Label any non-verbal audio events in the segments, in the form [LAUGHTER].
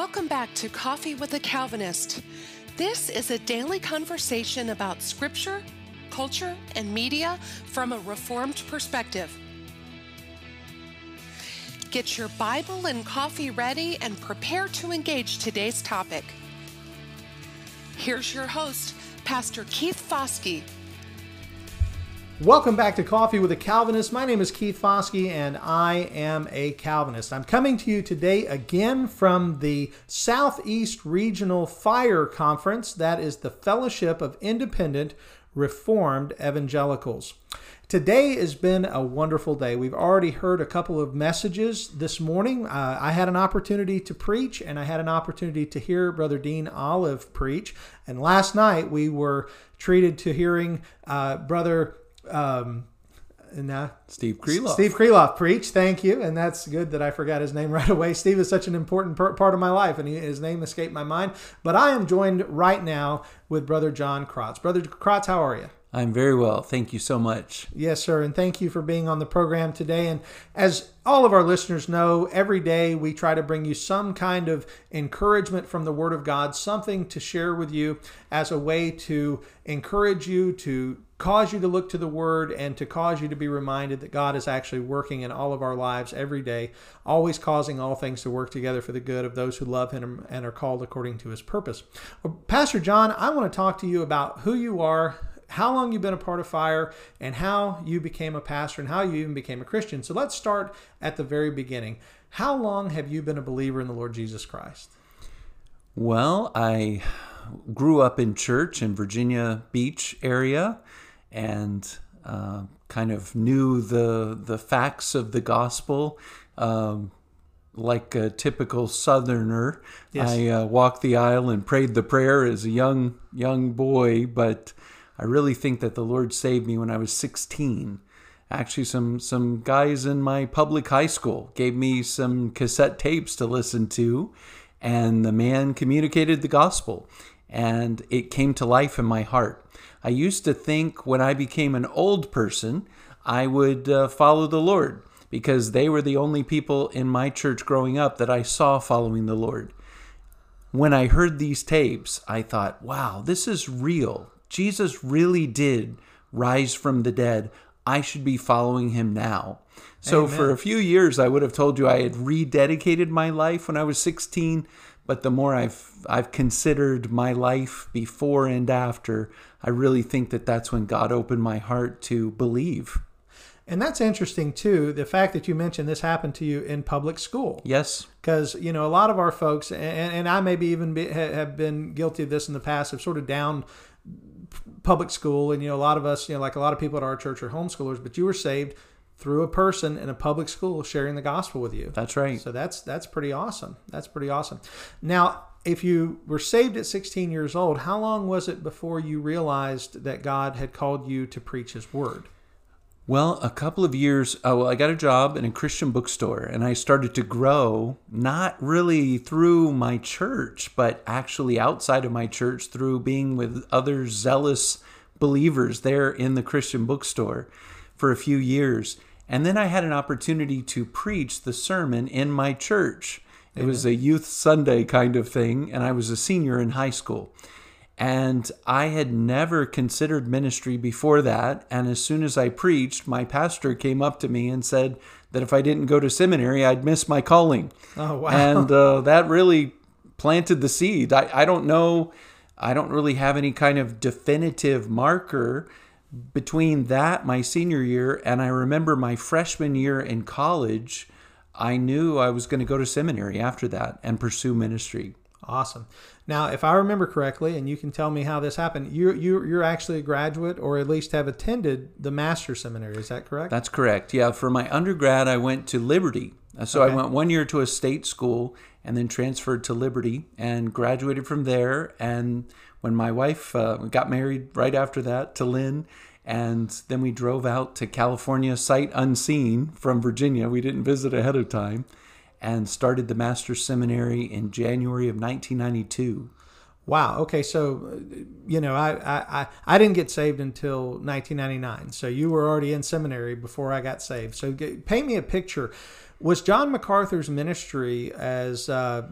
Welcome back to Coffee with a Calvinist. This is a daily conversation about scripture, culture, and media from a Reformed perspective. Get your Bible and coffee ready and prepare to engage today's topic. Here's your host, Pastor Keith Foskey. Welcome back to Coffee with a Calvinist. My name is Keith Foskey and I am a Calvinist. I'm coming to you today again from the Southeast Regional Fire Conference. That is the Fellowship of Independent Reformed Evangelicals. Today has been a wonderful day. We've already heard a couple of messages this morning. Uh, I had an opportunity to preach, and I had an opportunity to hear Brother Dean Olive preach. And last night we were treated to hearing uh, Brother um, and uh, Steve Kreloff. Steve Kreloff preach. Thank you, and that's good that I forgot his name [LAUGHS] right away. Steve is such an important per- part of my life, and he, his name escaped my mind. But I am joined right now with Brother John Crotts. Brother Crotts, how are you? I'm very well. Thank you so much. Yes, sir. And thank you for being on the program today. And as all of our listeners know, every day we try to bring you some kind of encouragement from the Word of God, something to share with you as a way to encourage you, to cause you to look to the Word, and to cause you to be reminded that God is actually working in all of our lives every day, always causing all things to work together for the good of those who love Him and are called according to His purpose. Well, Pastor John, I want to talk to you about who you are how long you've been a part of fire and how you became a pastor and how you even became a christian. So let's start at the very beginning. How long have you been a believer in the lord jesus christ? Well i grew up in church in virginia beach area and uh, kind of knew the the facts of the gospel. Um, like a typical southerner yes. i uh, walked the aisle and prayed the prayer as a young young boy but I really think that the Lord saved me when I was 16. Actually, some some guys in my public high school gave me some cassette tapes to listen to, and the man communicated the gospel, and it came to life in my heart. I used to think when I became an old person, I would uh, follow the Lord because they were the only people in my church growing up that I saw following the Lord. When I heard these tapes, I thought, wow, this is real. Jesus really did rise from the dead. I should be following him now. So Amen. for a few years, I would have told you I had rededicated my life when I was 16. But the more I've I've considered my life before and after, I really think that that's when God opened my heart to believe. And that's interesting too. The fact that you mentioned this happened to you in public school. Yes. Because you know a lot of our folks, and, and I maybe even be, have been guilty of this in the past, have sort of down public school, and you know, a lot of us, you know, like a lot of people at our church are homeschoolers, but you were saved through a person in a public school sharing the gospel with you. That's right. So that's that's pretty awesome. That's pretty awesome. Now, if you were saved at 16 years old, how long was it before you realized that God had called you to preach His word? Well, a couple of years. Oh, well, I got a job in a Christian bookstore, and I started to grow not really through my church, but actually outside of my church through being with other zealous believers there in the Christian bookstore for a few years. And then I had an opportunity to preach the sermon in my church. It was a youth Sunday kind of thing, and I was a senior in high school. And I had never considered ministry before that. And as soon as I preached, my pastor came up to me and said that if I didn't go to seminary, I'd miss my calling. Oh, wow. And uh, that really planted the seed. I, I don't know, I don't really have any kind of definitive marker between that, my senior year, and I remember my freshman year in college. I knew I was going to go to seminary after that and pursue ministry. Awesome. Now, if I remember correctly, and you can tell me how this happened, you you you're actually a graduate, or at least have attended the master seminary. Is that correct? That's correct. Yeah. For my undergrad, I went to Liberty. Uh, so okay. I went one year to a state school, and then transferred to Liberty, and graduated from there. And when my wife uh, got married right after that to Lynn, and then we drove out to California sight unseen from Virginia. We didn't visit ahead of time and started the Master's Seminary in January of 1992. Wow. Okay. So, you know, I, I, I didn't get saved until 1999. So you were already in seminary before I got saved. So get, paint me a picture. Was John MacArthur's ministry as uh,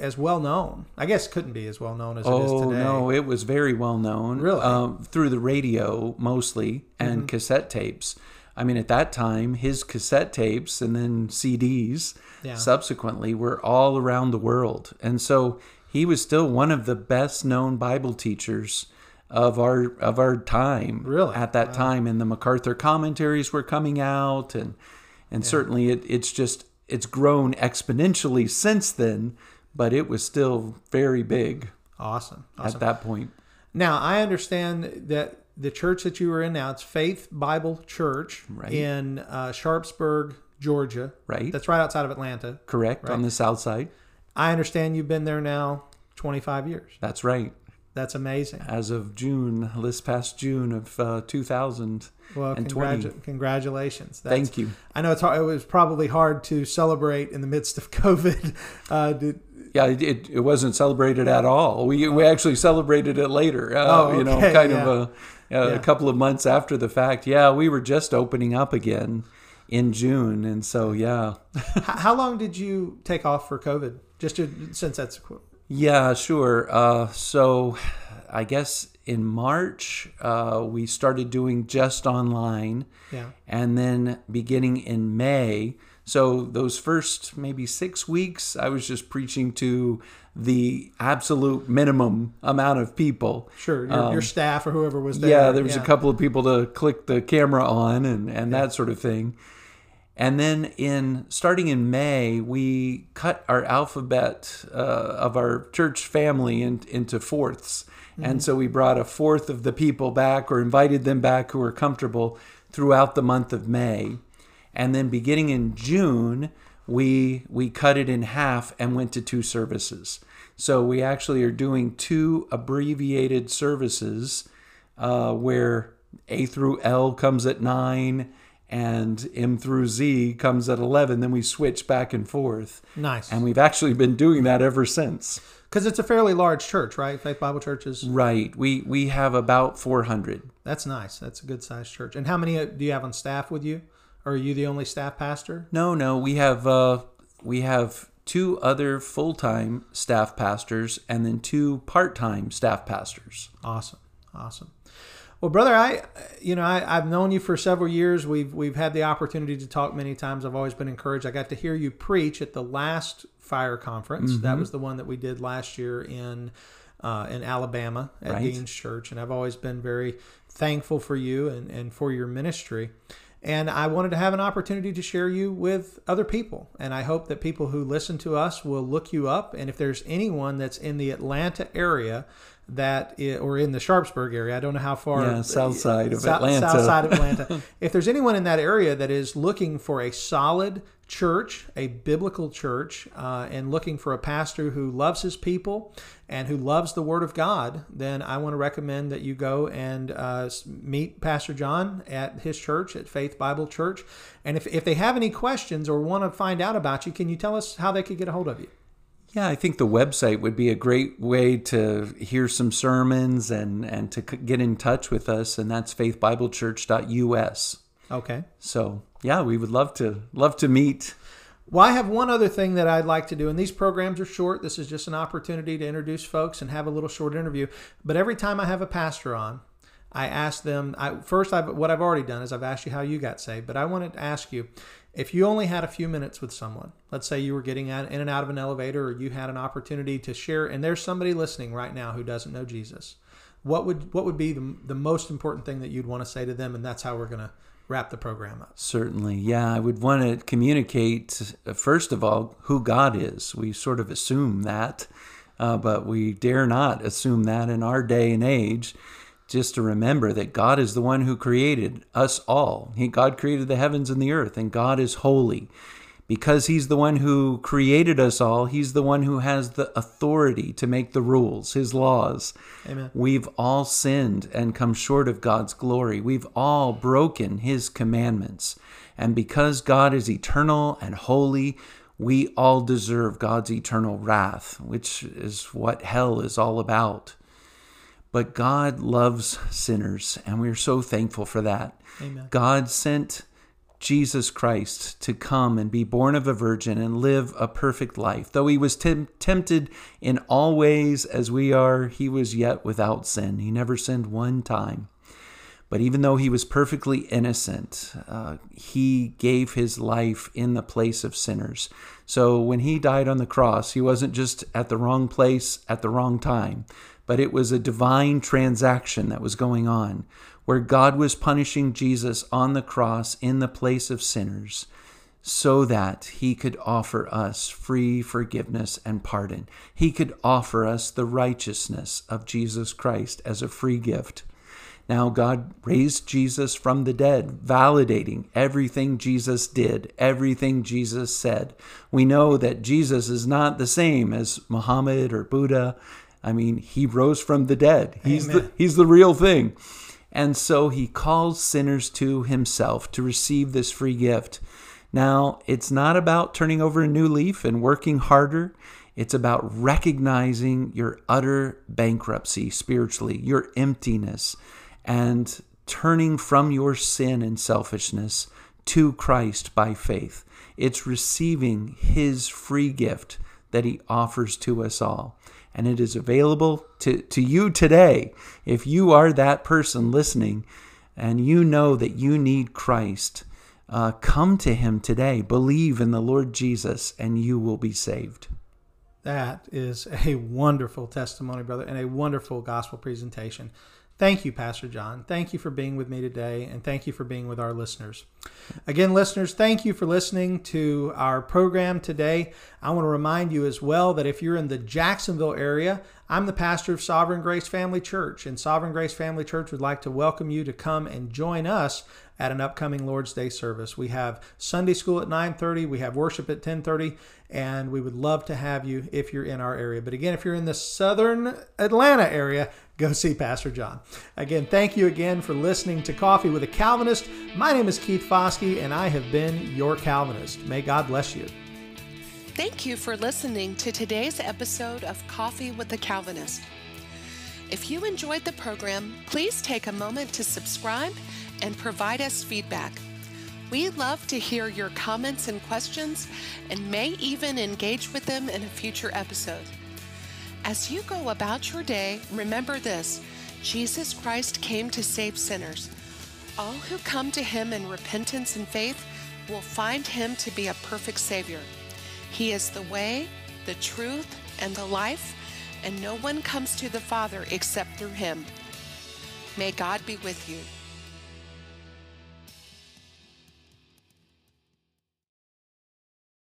as well known? I guess it couldn't be as well known as it is today. Oh today. no, it was very well known. Really? um, through the radio mostly and cassette tapes. I mean, at that time, his cassette tapes and then CDs Yeah. subsequently were all around the world, and so he was still one of the best known Bible teachers of our of our time. Really? at that time, and the MacArthur commentaries were coming out, and and certainly it, it's just it's grown exponentially since then, but it was still very big Awesome. awesome. at that point. Now, I understand that the church that you were in now, it's Faith Bible Church Right. in uh, Sharpsburg, Georgia. Right. That's right outside of Atlanta. Correct on the south side. I understand you've been there now 25 years. That's right. That's amazing. As of June, this past June of uh, 2000. Well, congratu- congratulations. That's, Thank you. I know it's hard, it was probably hard to celebrate in the midst of [LAUGHS] COVID. Uh, Yeah, it, it, wasn't celebrated at all. We we actually celebrated it later. Uh, Oh, you know, kind yeah. of a, a Yeah. couple of months after the fact. Yeah, we were just opening up again in June, and so yeah, [LAUGHS] how long did you take off for COVID? Just to, since that's a quote. Yeah, sure. Uh, so I guess in March, uh, we started doing just online. Yeah. And then beginning in May, so those first maybe six weeks, I was just preaching to the absolute minimum amount of people. sure your, your staff or whoever was there. Um, Yeah, there was a couple of people to click the camera on and, and that sort of thing. And then in starting in May, we cut our alphabet uh, of our church family in, into fourths. And so we brought a fourth of the people back or invited them back who were comfortable throughout the month of May. And then beginning in June, we we cut it in half and went to two services. So we actually are doing two abbreviated services uh, where A through L comes at nine and M through Z comes at 11. Then we switch back and forth. Nice. And we've actually been doing that ever since. Because it's a fairly large church, right? Faith Bible Church is. Right. We, we have about 400. That's nice. That's a good sized church. And how many uh, do you have on staff with you? Or are you the only staff pastor? No, no, we have uh, we have two other full time staff pastors and then two part time staff pastors. Awesome, awesome. Well, brother, I, you know, I, I've known you for several years. We've we've had the opportunity to talk many times. I've always been encouraged. I got to hear you preach at the last fire conference. That was the one that we did last year in uh, in Alabama at Right. Dean's Church, and I've always been very thankful for you and, and for your ministry. And I wanted to have an opportunity to share you with other people. And I hope that people who listen to us will look you up. And if there's anyone that's in the Atlanta area that or in the Sharpsburg area, I don't know how far. Yeah, south uh, side of Sou- Atlanta. South side of Atlanta. [LAUGHS] if there's anyone in that area that is looking for a solid church, a biblical church, uh, and looking for a pastor who loves his people and who loves the Word of God, then I want to recommend that you go and uh, meet Pastor John at his church, at Faith Bible Church. And if, if they have any questions or want to find out about you, can you tell us how they could get a hold of you? Yeah, I think the website would be a great way to hear some sermons and, and to get in touch with us, and that's faithbiblechurch.us. Okay. So yeah, we would love to love to meet. Well, I have one other thing that I'd like to do, and these programs are short. This is just an opportunity to introduce folks and have a little short interview. But every time I have a pastor on, I ask them. I, first, I've, what I've already done is I've asked you how you got saved. But I wanted to ask you if you only had a few minutes with someone. Let's say you were getting in and out of an elevator, or you had an opportunity to share, and there's somebody listening right now who doesn't know Jesus. What would what would be the, the most important thing that you'd want to say to them? And that's how we're going to wrap the program up. Certainly, yeah, I would want to communicate uh, first of all who God is. We sort of assume that, uh, but we dare not assume that in our day and age. Just to remember that God is the one who created us all. He, God created the heavens and the earth, and God is holy. Because He's the one who created us all, He's the one who has the authority to make the rules, His laws. Amen. We've all sinned and come short of God's glory. We've all broken His commandments. And because God is eternal and holy, we all deserve God's eternal wrath, which is what hell is all about. But God loves sinners, and we are so thankful for that. Amen. God sent Jesus Christ to come and be born of a virgin and live a perfect life. Though he was tem- tempted in all ways as we are, he was yet without sin. He never sinned one time. But even though he was perfectly innocent, uh, he gave his life in the place of sinners. So when he died on the cross, he wasn't just at the wrong place at the wrong time, but it was a divine transaction that was going on where God was punishing Jesus on the cross in the place of sinners so that he could offer us free forgiveness and pardon. He could offer us the righteousness of Jesus Christ as a free gift. Now, God raised Jesus from the dead, validating everything Jesus did, everything Jesus said. We know that Jesus is not the same as Muhammad or Buddha. I mean, he rose from the dead. He's the he's the real thing. And so he calls sinners to himself to receive this free gift. Now, it's not about turning over a new leaf and working harder. It's about recognizing your utter bankruptcy spiritually, your emptiness, and turning from your sin and selfishness to Christ by faith. It's receiving his free gift that he offers to us all. And it is available to, to you today. If you are that person listening and you know that you need Christ, uh, come to him today. Believe in the Lord Jesus, and you will be saved. That is a wonderful testimony, brother, and a wonderful gospel presentation. Thank you, Pastor John. Thank you for being with me today, and thank you for being with our listeners. Again, listeners, thank you for listening to our program today. I want to remind you as well that if you're in the Jacksonville area, I'm the pastor of Sovereign Grace Family Church, and Sovereign Grace Family Church would like to welcome you to come and join us at an upcoming Lord's Day service. We have Sunday school at 9:30, we have worship at 10:30, and we would love to have you if you're in our area. But again, if you're in the southern Atlanta area, go see Pastor John. Again, thank you again for listening to Coffee with a Calvinist. My name is Keith Foskey, and I have been your Calvinist. May God bless you. Thank you for listening to today's episode of Coffee with the Calvinist. If you enjoyed the program, please take a moment to subscribe and provide us feedback. We love to hear your comments and questions and may even engage with them in a future episode. As you go about your day, remember this Jesus Christ came to save sinners. All who come to him in repentance and faith will find him to be a perfect Savior. He is the way, the truth, and the life, and no one comes to the Father except through him. May God be with you.